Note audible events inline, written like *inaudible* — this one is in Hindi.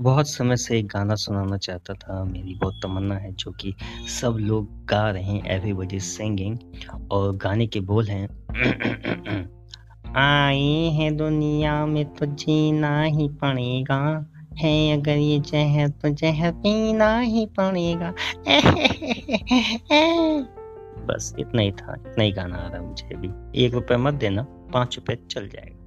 बहुत समय से एक गाना सुनाना चाहता था। मेरी बहुत तमन्ना है जो कि सब लोग गा रहे हैं एवरीबडी सिंगिंग और गाने के बोल हैं। *clears throat* आए हैं दुनिया में तो जीना ही पड़ेगा। है अगर ये जहर तो जहर पीना ही पड़ेगा। *laughs* बस इतना ही था, इतना ही गाना आ रहा है मुझे भी एक रुपये मत देना, पाँच रुपये चल जाएगा।